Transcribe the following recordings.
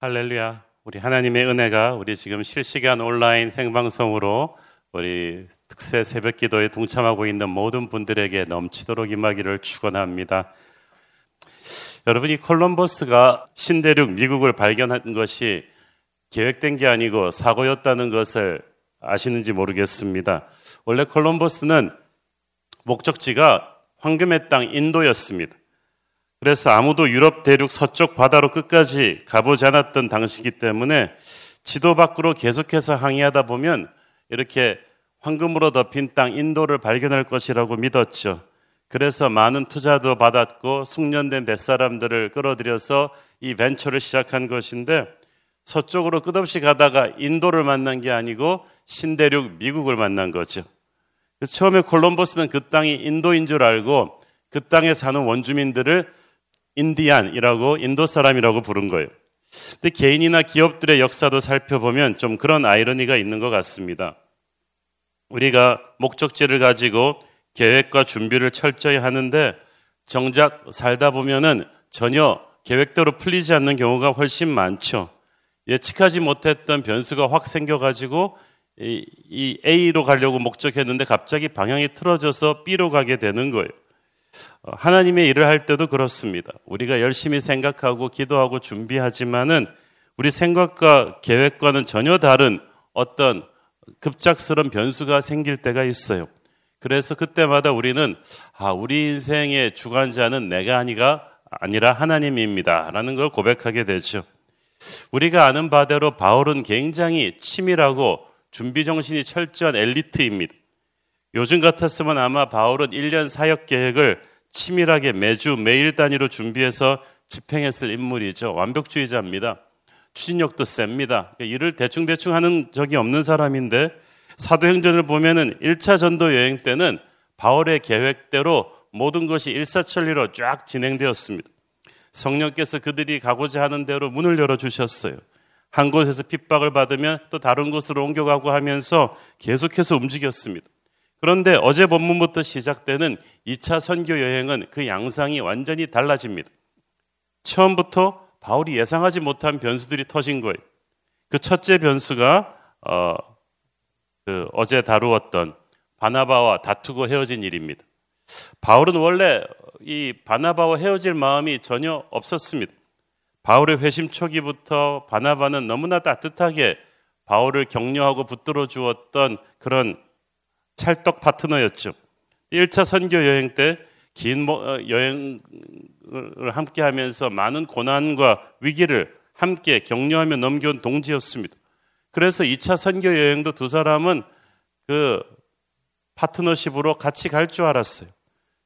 할렐루야. 우리 하나님의 은혜가 우리 지금 실시간 온라인 생방송으로 우리 특세 새벽 기도에 동참하고 있는 모든 분들에게 넘치도록 임하기를 축원합니다. 여러분이 콜럼버스가 신대륙 미국을 발견한 것이 계획된 게 아니고 사고였다는 것을 아시는지 모르겠습니다. 원래 콜럼버스는 목적지가 황금의 땅 인도였습니다. 그래서 아무도 유럽 대륙 서쪽 바다로 끝까지 가보지 않았던 당시이기 때문에 지도 밖으로 계속해서 항해하다 보면 이렇게 황금으로 덮인 땅 인도를 발견할 것이라고 믿었죠. 그래서 많은 투자도 받았고 숙련된 뱃사람들을 끌어들여서 이 벤처를 시작한 것인데 서쪽으로 끝없이 가다가 인도를 만난 게 아니고 신대륙 미국을 만난 거죠. 그래서 처음에 콜럼버스는 그 땅이 인도인 줄 알고 그 땅에 사는 원주민들을 인디안이라고 인도 사람이라고 부른 거예요. 근데 개인이나 기업들의 역사도 살펴보면 좀 그런 아이러니가 있는 것 같습니다. 우리가 목적지를 가지고 계획과 준비를 철저히 하는데 정작 살다 보면은 전혀 계획대로 풀리지 않는 경우가 훨씬 많죠. 예측하지 못했던 변수가 확 생겨가지고 이, 이 A로 가려고 목적했는데 갑자기 방향이 틀어져서 B로 가게 되는 거예요. 어, 하나님의 일을 할 때도 그렇습니다. 우리가 열심히 생각하고 기도하고 준비하지만은 우리 생각과 계획과는 전혀 다른 어떤 급작스러운 변수가 생길 때가 있어요. 그래서 그때마다 우리는 아, 우리 인생의 주관자는 내가 아니가 아니라 하나님입니다. 라는 걸 고백하게 되죠. 우리가 아는 바대로 바울은 굉장히 치밀하고 준비 정신이 철저한 엘리트입니다. 요즘 같았으면 아마 바울은 1년 사역 계획을 치밀하게 매주 매일 단위로 준비해서 집행했을 인물이죠. 완벽주의자입니다. 추진력도 셉니다. 그러니까 일을 대충대충 하는 적이 없는 사람인데 사도행전을 보면은 1차 전도 여행 때는 바울의 계획대로 모든 것이 일사천리로 쫙 진행되었습니다. 성령께서 그들이 가고자 하는 대로 문을 열어주셨어요. 한 곳에서 핍박을 받으면 또 다른 곳으로 옮겨가고 하면서 계속해서 움직였습니다. 그런데 어제 본문부터 시작되는 2차 선교 여행은 그 양상이 완전히 달라집니다. 처음부터 바울이 예상하지 못한 변수들이 터진 거예요. 그 첫째 변수가 어, 그 어제 다루었던 바나바와 다투고 헤어진 일입니다. 바울은 원래 이 바나바와 헤어질 마음이 전혀 없었습니다. 바울의 회심 초기부터 바나바는 너무나 따뜻하게 바울을 격려하고 붙들어 주었던 그런 찰떡 파트너였죠. 1차 선교 여행 때긴 어, 여행을 함께 하면서 많은 고난과 위기를 함께 격려하며 넘겨온 동지였습니다. 그래서 2차 선교 여행도 두 사람은 그 파트너십으로 같이 갈 줄 알았어요.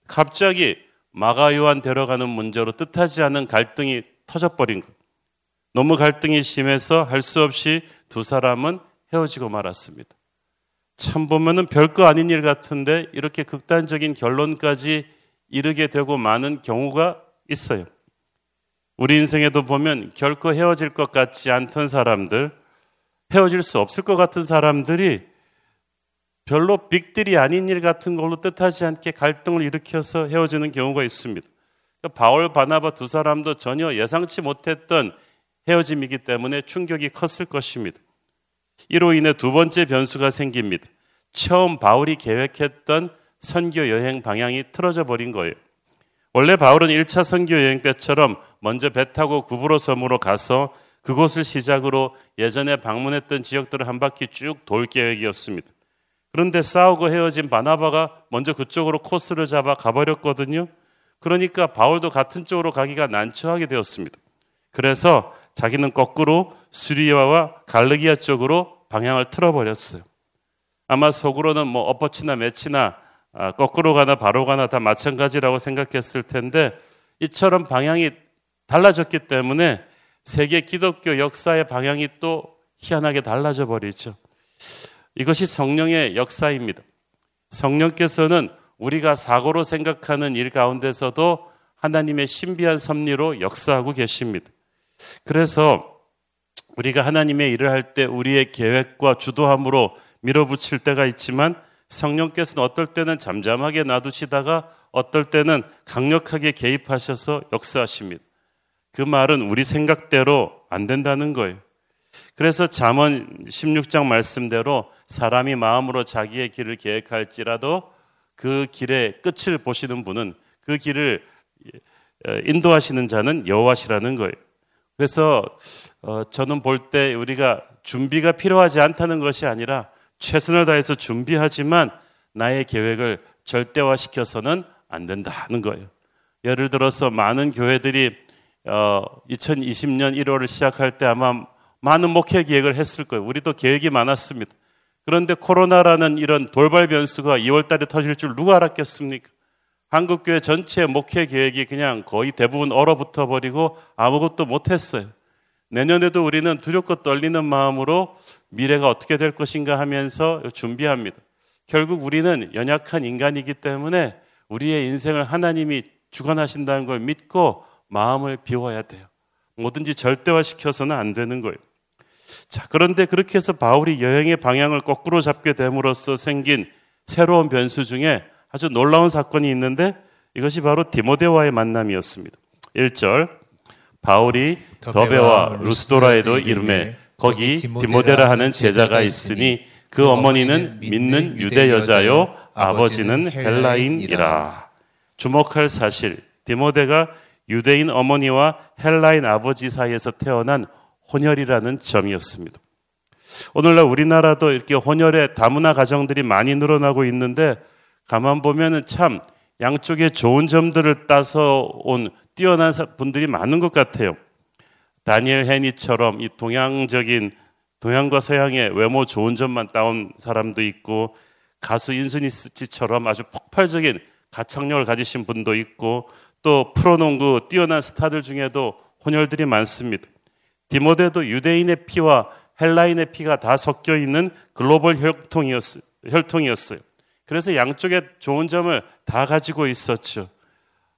갑자기 마가요한 데려가는 문제로 뜻하지 않은 갈등이 터져버린 것. 너무 갈등이 심해서 할 수 없이 두 사람은 헤어지고 말았습니다. 참 보면은 별거 아닌 일 같은데 이렇게 극단적인 결론까지 이르게 되고 많은 경우가 있어요. 우리 인생에도 보면 결코 헤어질 것 같지 않던 사람들, 헤어질 수 없을 것 같은 사람들이 별로 빅들이 아닌 일 같은 걸로 뜻하지 않게 갈등을 일으켜서 헤어지는 경우가 있습니다. 그러니까 바울, 바나바 두 사람도 전혀 예상치 못했던 헤어짐이기 때문에 충격이 컸을 것입니다. 이로 인해 두 번째 변수가 생깁니다. 처음 바울이 계획했던 선교 여행 방향이 틀어져 버린 거예요. 원래 바울은 1차 선교 여행 때처럼 먼저 배 타고 구브로 섬으로 가서 그곳을 시작으로 예전에 방문했던 지역들을 한 바퀴 쭉 돌 계획이었습니다. 그런데 싸우고 헤어진 바나바가 먼저 그쪽으로 코스를 잡아 가버렸거든요. 그러니까 바울도 같은 쪽으로 가기가 난처하게 되었습니다. 그래서 자기는 거꾸로 수리아와 갈르기아 쪽으로 방향을 틀어버렸어요. 아마 속으로는 뭐 엎어치나 매치나 아, 거꾸로 가나 바로 가나 다 마찬가지라고 생각했을 텐데 이처럼 방향이 달라졌기 때문에 세계 기독교 역사의 방향이 또 희한하게 달라져 버리죠. 이것이 성령의 역사입니다. 성령께서는 우리가 사고로 생각하는 일 가운데서도 하나님의 신비한 섭리로 역사하고 계십니다. 그래서 우리가 하나님의 일을 할 때 우리의 계획과 주도함으로 밀어붙일 때가 있지만 성령께서는 어떨 때는 잠잠하게 놔두시다가 어떨 때는 강력하게 개입하셔서 역사하십니다. 그 말은 우리 생각대로 안 된다는 거예요. 그래서 잠언 16장 말씀대로 사람이 마음으로 자기의 길을 계획할지라도 그 길의 끝을 보시는 분은 그 길을 인도하시는 자는 여호와시라는 거예요. 그래서 어, 저는 볼 때 우리가 준비가 필요하지 않다는 것이 아니라 최선을 다해서 준비하지만 나의 계획을 절대화시켜서는 안 된다는 거예요. 예를 들어서 많은 교회들이 어, 2020년 1월을 시작할 때 아마 많은 목회 계획을 했을 거예요. 우리도 계획이 많았습니다. 그런데 코로나라는 이런 돌발 변수가 2월 달에 터질 줄 누가 알았겠습니까? 한국교회 전체 목회 계획이 그냥 거의 대부분 얼어붙어 버리고 아무것도 못했어요. 내년에도 우리는 두렵고 떨리는 마음으로 미래가 어떻게 될 것인가 하면서 준비합니다. 결국 우리는 연약한 인간이기 때문에 우리의 인생을 하나님이 주관하신다는 걸 믿고 마음을 비워야 돼요. 뭐든지 절대화시켜서는 안 되는 거예요. 자, 그런데 그렇게 해서 바울이 여행의 방향을 거꾸로 잡게 됨으로써 생긴 새로운 변수 중에 아주 놀라운 사건이 있는데 이것이 바로 디모데와의 만남이었습니다. 1절 바울이 더베와 루스도라에도 이름에 거기 디모데라 하는 제자가 있으니 그 어머니는 믿는 유대 여자요 아버지는 헬라인이라. 주목할 사실 디모데가 유대인 어머니와 헬라인 아버지 사이에서 태어난 혼혈이라는 점이었습니다. 오늘날 우리나라도 이렇게 혼혈의 다문화 가정들이 많이 늘어나고 있는데 가만 보면은 참 양쪽에 좋은 점들을 따서 온 뛰어난 분들이 많은 것 같아요. 다니엘 헤니처럼 이 동양적인 동양과 서양의 외모 좋은 점만 따온 사람도 있고 가수 인스니스치처럼 아주 폭발적인 가창력을 가지신 분도 있고 또 프로농구 뛰어난 스타들 중에도 혼혈들이 많습니다. 디모데도 유대인의 피와 헬라인의 피가 다 섞여 있는 글로벌 혈통이었어요. 혈통이었어요. 그래서 양쪽에 좋은 점을 다 가지고 있었죠.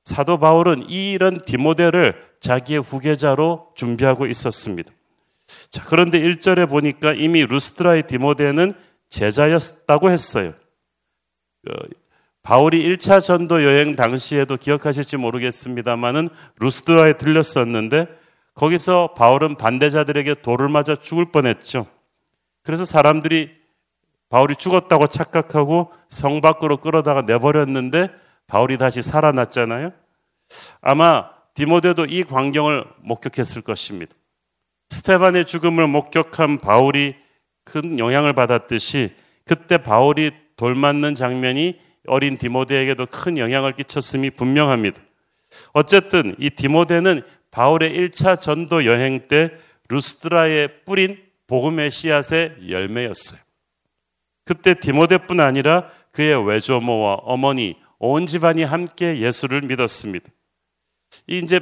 사도 바울은 이런 디모데를 자기의 후계자로 준비하고 있었습니다. 자, 그런데 1절에 보니까 이미 루스트라의 디모데는 제자였다고 했어요. 어, 바울이 1차 전도 여행 당시에도 기억하실지 모르겠습니다만은 루스트라에 들렸었는데 거기서 바울은 반대자들에게 돌을 맞아 죽을 뻔했죠. 그래서 사람들이 바울이 죽었다고 착각하고 성 밖으로 끌어다가 내버렸는데 바울이 다시 살아났잖아요. 아마 디모데도 이 광경을 목격했을 것입니다. 스테반의 죽음을 목격한 바울이 큰 영향을 받았듯이 그때 바울이 돌 맞는 장면이 어린 디모데에게도 큰 영향을 끼쳤음이 분명합니다. 어쨌든 이 디모데는 바울의 1차 전도 여행 때 루스드라에 뿌린 복음의 씨앗의 열매였어요. 그때 디모데뿐 아니라 그의 외조모와 어머니 온 집안이 함께 예수를 믿었습니다. 이제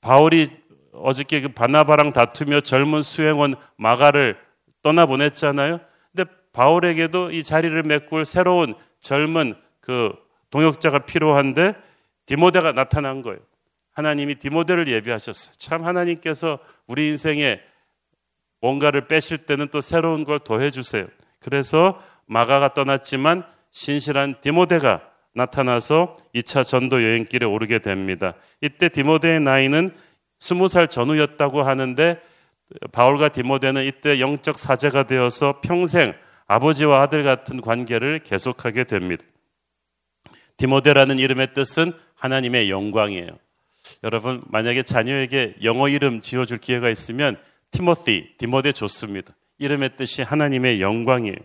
바울이 어저께 그 바나바랑 다투며 젊은 수행원 마가를 떠나보냈잖아요. 근데 바울에게도 이 자리를 메꿀 새로운 젊은 그 동역자가 필요한데 디모데가 나타난 거예요. 하나님이 디모데를 예비하셨어요. 참 하나님께서 우리 인생에 뭔가를 빼실 때는 또 새로운 걸 더해 주세요. 그래서 마가가 떠났지만 신실한 디모데가 나타나서 2차 전도 여행길에 오르게 됩니다. 이때 디모데의 나이는 20살 전후였다고 하는데 바울과 디모데는 이때 영적 사제가 되어서 평생 아버지와 아들 같은 관계를 계속하게 됩니다. 디모데라는 이름의 뜻은 하나님의 영광이에요. 여러분, 만약에 자녀에게 영어 이름 지어줄 기회가 있으면 티모티, 디모데 좋습니다. 이름의 뜻이 하나님의 영광이에요.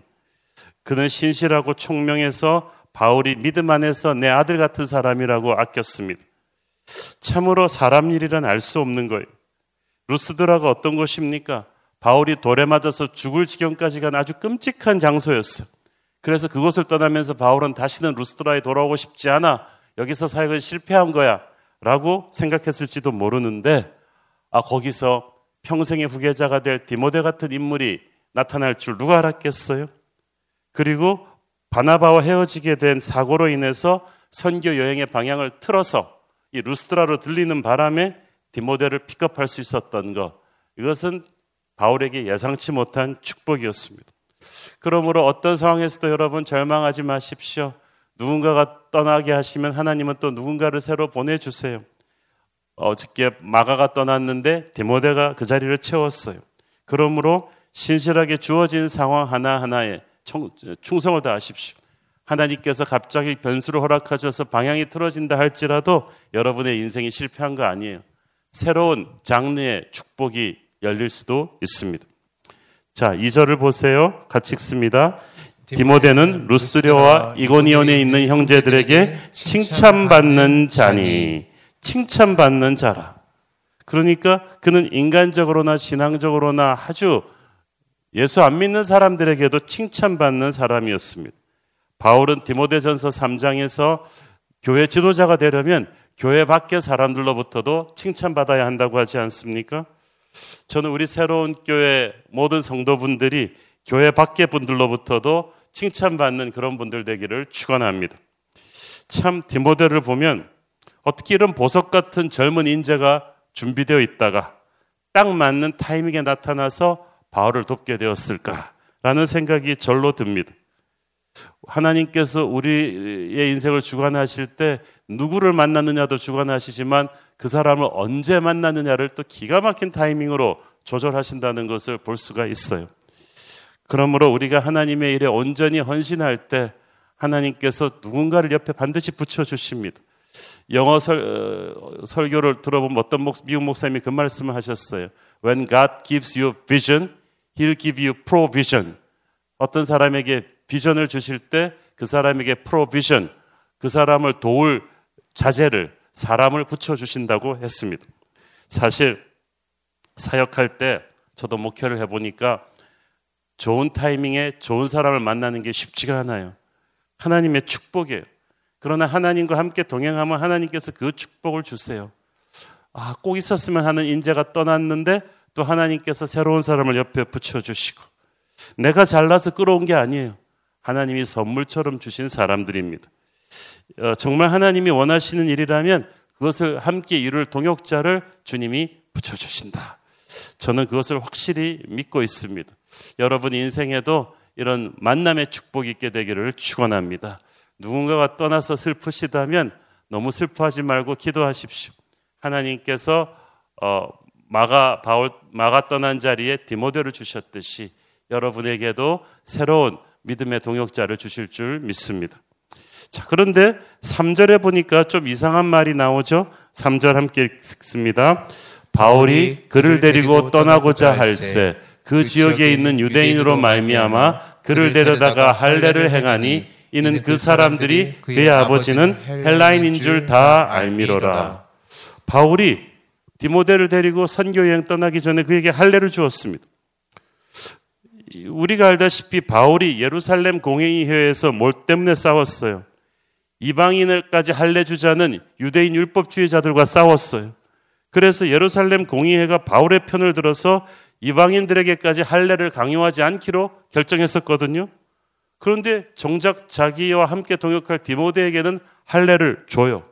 그는 신실하고 총명해서 바울이 믿음 안에서 내 아들 같은 사람이라고 아꼈습니다. 참으로 사람 일이란 알 수 없는 거예요. 루스드라가 어떤 곳입니까? 바울이 돌에 맞아서 죽을 지경까지 간 아주 끔찍한 장소였어요. 그래서 그곳을 떠나면서 바울은 다시는 루스드라에 돌아오고 싶지 않아. 여기서 사역은 실패한 거야. 라고 생각했을지도 모르는데, 아, 거기서 평생의 후계자가 될 디모데 같은 인물이 나타날 줄 누가 알았겠어요? 그리고 바나바와 헤어지게 된 사고로 인해서 선교 여행의 방향을 틀어서 이 루스트라로 들리는 바람에 디모데를 픽업할 수 있었던 것. 이것은 바울에게 예상치 못한 축복이었습니다. 그러므로 어떤 상황에서도 여러분 절망하지 마십시오. 누군가가 떠나게 하시면 하나님은 또 누군가를 새로 보내주세요. 어저께 마가가 떠났는데 디모데가 그 자리를 채웠어요. 그러므로 신실하게 주어진 상황 하나하나에 충성을 다하십시오. 하나님께서 갑자기 변수를 허락하셔서 방향이 틀어진다 할지라도 여러분의 인생이 실패한 거 아니에요. 새로운 장르의 축복이 열릴 수도 있습니다. 자, 2절을 보세요. 같이 읽습니다. 디모데는 루스려와 이고니온에 있는 형제들에게 칭찬받는 자니 칭찬받는 자라. 그러니까 그는 인간적으로나 신앙적으로나 아주 예수 안 믿는 사람들에게도 칭찬받는 사람이었습니다. 바울은 디모데전서 3장에서 교회 지도자가 되려면 교회 밖의 사람들로부터도 칭찬받아야 한다고 하지 않습니까? 저는 우리 새로운 교회 모든 성도분들이 교회 밖의 분들로부터도 칭찬받는 그런 분들 되기를 축원합니다. 참 디모데를 보면 어떻게 이런 보석 같은 젊은 인재가 준비되어 있다가 딱 맞는 타이밍에 나타나서 바울을 돕게 되었을까라는 생각이 절로 듭니다. 하나님께서 우리의 인생을 주관하실 때 누구를 만났느냐도 주관하시지만 그 사람을 언제 만났느냐를 또 기가 막힌 타이밍으로 조절하신다는 것을 볼 수가 있어요. 그러므로 우리가 하나님의 일에 온전히 헌신할 때 하나님께서 누군가를 옆에 반드시 붙여주십니다. 영어 설, 어, 설교를 들어보면 어떤 목, 미국 목사님이 그 말씀을 하셨어요. When God gives you vision, He'll give you provision. 어떤 사람에게 비전을 주실 때 그 사람에게 프로비전, 그 사람을 도울 자재를, 사람을 붙여주신다고 했습니다. 사실 사역할 때 저도 목회를 해보니까 좋은 타이밍에 좋은 사람을 만나는 게 쉽지가 않아요. 하나님의 축복이에요. 그러나 하나님과 함께 동행하면 하나님께서 그 축복을 주세요. 아, 꼭 있었으면 하는 인재가 떠났는데 또 하나님께서 새로운 사람을 옆에 붙여주시고 내가 잘나서 끌어온 게 아니에요. 하나님이 선물처럼 주신 사람들입니다. 어, 정말 하나님이 원하시는 일이라면 그것을 함께 이룰 동역자를 주님이 붙여주신다. 저는 그것을 확실히 믿고 있습니다. 여러분 인생에도 이런 만남의 축복이 있게 되기를 축원합니다. 누군가가 떠나서 슬프시다면 너무 슬퍼하지 말고 기도하십시오. 하나님께서 어, 마가 바울 마가 떠난 자리에 디모데를 주셨듯이 여러분에게도 새로운 믿음의 동역자를 주실 줄 믿습니다. 자, 그런데 3절에 보니까 좀 이상한 말이 나오죠. 3절 함께 읽습니다. 바울이 그를 데리고 떠나고자 할세 그, 그 지역에 있는 유대인으로 말미암아 그를 데려다가 할례를 행하니 이는 그 사람들이 그의 아버지는 헬라인인 줄 다 알미로라. 바울이 디모데를 데리고 선교 여행 떠나기 전에 그에게 할례를 주었습니다. 우리가 알다시피 바울이 예루살렘 공회의회에서 뭘 때문에 싸웠어요? 이방인을까지 할례 주자는 유대인 율법주의자들과 싸웠어요. 그래서 예루살렘 공의회가 바울의 편을 들어서 이방인들에게까지 할례를 강요하지 않기로 결정했었거든요. 그런데 정작 자기와 함께 동역할 디모데에게는 할례를 줘요.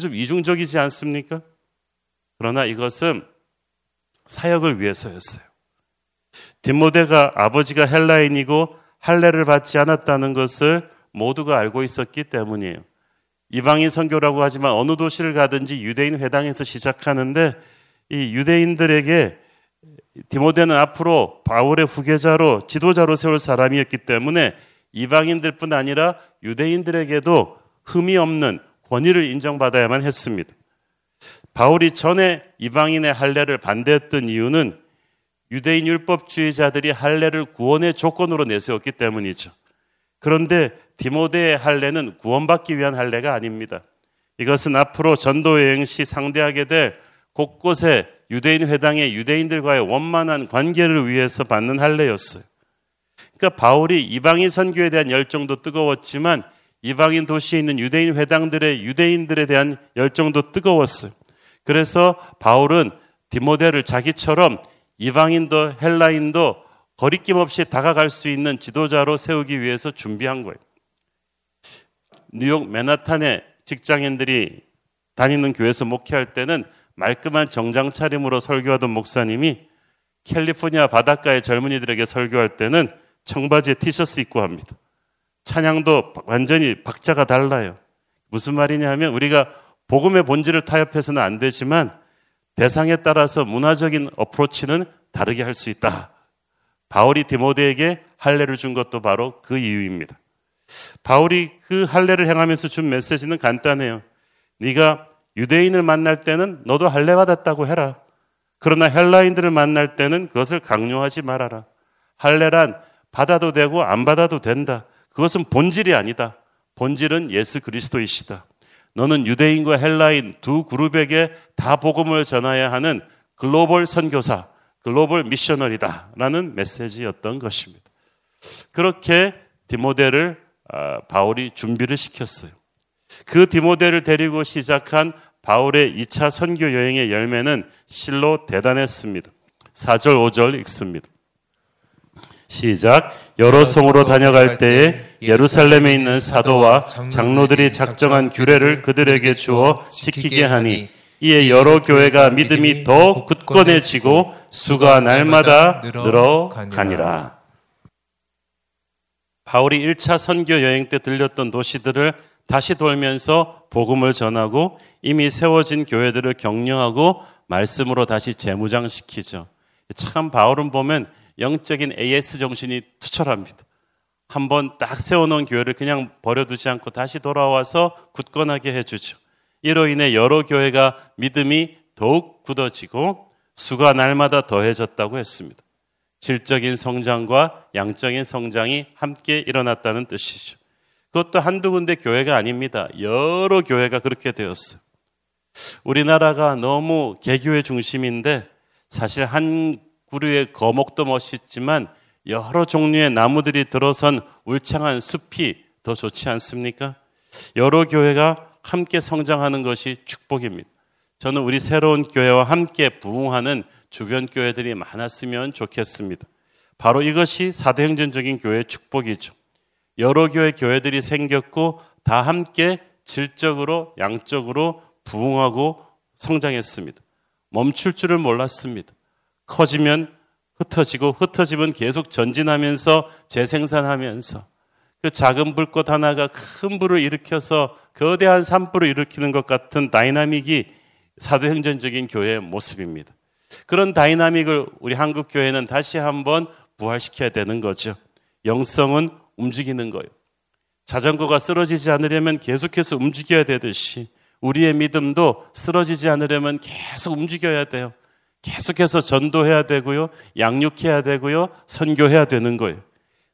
좀 이중적이지 않습니까? 그러나 이것은 사역을 위해서였어요. 디모데가 아버지가 헬라인이고 할례를 받지 않았다는 것을 모두가 알고 있었기 때문이에요. 이방인 선교라고 하지만 어느 도시를 가든지 유대인 회당에서 시작하는데 이 유대인들에게 디모데는 앞으로 바울의 후계자로 지도자로 세울 사람이었기 때문에 이방인들뿐 아니라 유대인들에게도 흠이 없는 권위를 인정받아야만 했습니다. 바울이 전에 이방인의 할례를 반대했던 이유는 유대인 율법주의자들이 할례를 구원의 조건으로 내세웠기 때문이죠. 그런데 디모데의 할례는 구원받기 위한 할례가 아닙니다. 이것은 앞으로 전도 여행 시 상대하게 될 곳곳에 유대인 회당의 유대인들과의 원만한 관계를 위해서 받는 할례였어요. 그러니까 바울이 이방인 선교에 대한 열정도 뜨거웠지만 이방인 도시에 있는 유대인 회당들의 유대인들에 대한 열정도 뜨거웠어요. 그래서 바울은 디모데를 자기처럼 이방인도 헬라인도 거리낌 없이 다가갈 수 있는 지도자로 세우기 위해서 준비한 거예요. 뉴욕 맨하탄의 직장인들이 다니는 교회에서 목회할 때는 말끔한 정장 차림으로 설교하던 목사님이 캘리포니아 바닷가의 젊은이들에게 설교할 때는 청바지에 티셔츠 입고 합니다. 찬양도 완전히 박자가 달라요. 무슨 말이냐 하면 우리가 복음의 본질을 타협해서는 안 되지만 대상에 따라서 문화적인 어프로치는 다르게 할 수 있다. 바울이 디모데에게 할례를 준 것도 바로 그 이유입니다. 바울이 그 할례를 행하면서 준 메시지는 간단해요. 네가 유대인을 만날 때는 너도 할례 받았다고 해라. 그러나 헬라인들을 만날 때는 그것을 강요하지 말아라. 할례란 받아도 되고 안 받아도 된다. 그것은 본질이 아니다. 본질은 예수 그리스도이시다. 너는 유대인과 헬라인 두 그룹에게 다 복음을 전해야 하는 글로벌 선교사, 글로벌 미셔널이다. 라는 메시지였던 것입니다. 그렇게 디모데를 아, 바울이 준비를 시켰어요. 그 디모데를 데리고 시작한 바울의 2차 선교 여행의 열매는 실로 대단했습니다. 4절, 5절 읽습니다. 시작. 여러 성으로 다녀갈 때에 예루살렘에 있는 사도와 장로들이 작정한 규례를 그들에게 주어 지키게 하니 이에 여러 교회가 믿음이 더 굳건해지고 수가 날마다 늘어가니라. 바울이 1차 선교 여행 때 들렸던 도시들을 다시 돌면서 복음을 전하고 이미 세워진 교회들을 격려하고 말씀으로 다시 재무장시키죠. 참 바울은 보면 영적인 AS 정신이 투철합니다. 한번 딱 세워놓은 교회를 그냥 버려두지 않고 다시 돌아와서 굳건하게 해주죠. 이로 인해 여러 교회가 믿음이 더욱 굳어지고 수가 날마다 더해졌다고 했습니다. 질적인 성장과 양적인 성장이 함께 일어났다는 뜻이죠. 그것도 한두 군데 교회가 아닙니다. 여러 교회가 그렇게 되었어요. 우리나라가 너무 개교의 중심인데 사실 한 구류의 거목도 멋있지만 여러 종류의 나무들이 들어선 울창한 숲이 더 좋지 않습니까? 여러 교회가 함께 성장하는 것이 축복입니다. 저는 우리 새로운 교회와 함께 부흥하는 주변 교회들이 많았으면 좋겠습니다. 바로 이것이 사도행전적인 교회의 축복이죠. 여러 교회 교회들이 생겼고 다 함께 질적으로 양적으로 부흥하고 성장했습니다. 멈출 줄을 몰랐습니다. 커지면 흩어지고 흩어지면 계속 전진하면서 재생산하면서 그 작은 불꽃 하나가 큰 불을 일으켜서 거대한 산불을 일으키는 것 같은 dynamic이 사도행전적인 교회의 모습입니다. 그런 dynamic을 우리 한국 교회는 다시 한번 부활시켜야 되는 거죠. 영성은 움직이는 거예요. 자전거가 쓰러지지 않으려면 계속해서 움직여야 되듯이 우리의 믿음도 쓰러지지 않으려면 계속 움직여야 돼요. 계속해서 전도해야 되고요. 양육해야 되고요. 선교해야 되는 거예요.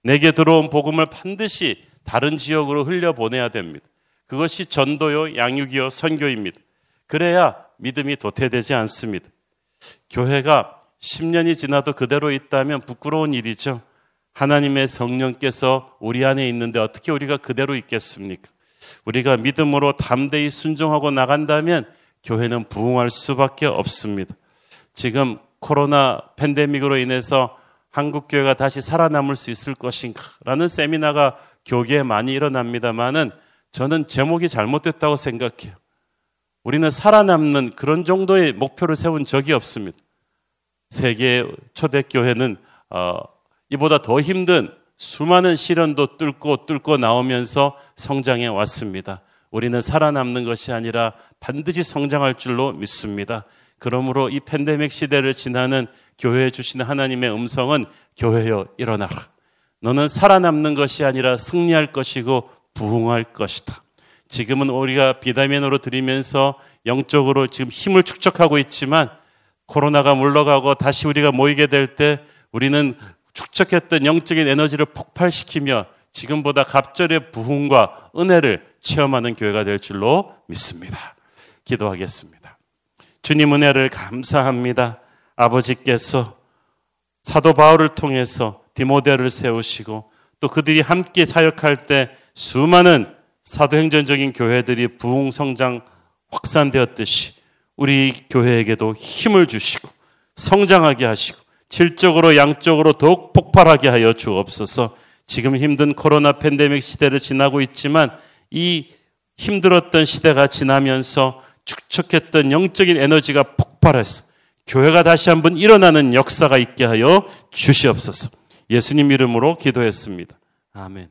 내게 들어온 복음을 반드시 다른 지역으로 흘려보내야 됩니다. 그것이 전도요, 양육이요, 선교입니다. 그래야 믿음이 도태되지 않습니다. 교회가 10년이 지나도 그대로 있다면 부끄러운 일이죠. 하나님의 성령께서 우리 안에 있는데 어떻게 우리가 그대로 있겠습니까? 우리가 믿음으로 담대히 순종하고 나간다면 교회는 부흥할 수밖에 없습니다. 지금 코로나 팬데믹으로 인해서 한국 교회가 다시 살아남을 수 있을 것인가라는 세미나가 교계에 많이 일어납니다만은 저는 제목이 잘못됐다고 생각해요. 우리는 살아남는 그런 정도의 목표를 세운 적이 없습니다. 세계 초대교회는 어, 이보다 더 힘든 수많은 시련도 뚫고 뚫고 나오면서 성장해 왔습니다. 우리는 살아남는 것이 아니라 반드시 성장할 줄로 믿습니다. 그러므로 이 팬데믹 시대를 지나는 교회에 주시는 하나님의 음성은 교회여 일어나라. 너는 살아남는 것이 아니라 승리할 것이고 부흥할 것이다. 지금은 우리가 비타민으로 드리면서 영적으로 지금 힘을 축적하고 있지만 코로나가 물러가고 다시 우리가 모이게 될 때 우리는 축적했던 영적인 에너지를 폭발시키며 지금보다 갑절의 부흥과 은혜를 체험하는 교회가 될 줄로 믿습니다. 기도하겠습니다. 주님 은혜를 감사합니다. 아버지께서 사도 바울을 통해서 디모데를 세우시고 또 그들이 함께 사역할 때 수많은 사도행전적인 교회들이 부흥 성장 확산되었듯이 우리 교회에게도 힘을 주시고 성장하게 하시고 질적으로 양적으로 더욱 폭발하게 하여 주옵소서. 지금 힘든 코로나 팬데믹 시대를 지나고 있지만 이 힘들었던 시대가 지나면서 축적했던 영적인 에너지가 폭발해서 교회가 다시 한번 일어나는 역사가 있게 하여 주시옵소서. 예수님 이름으로 기도했습니다. 아멘.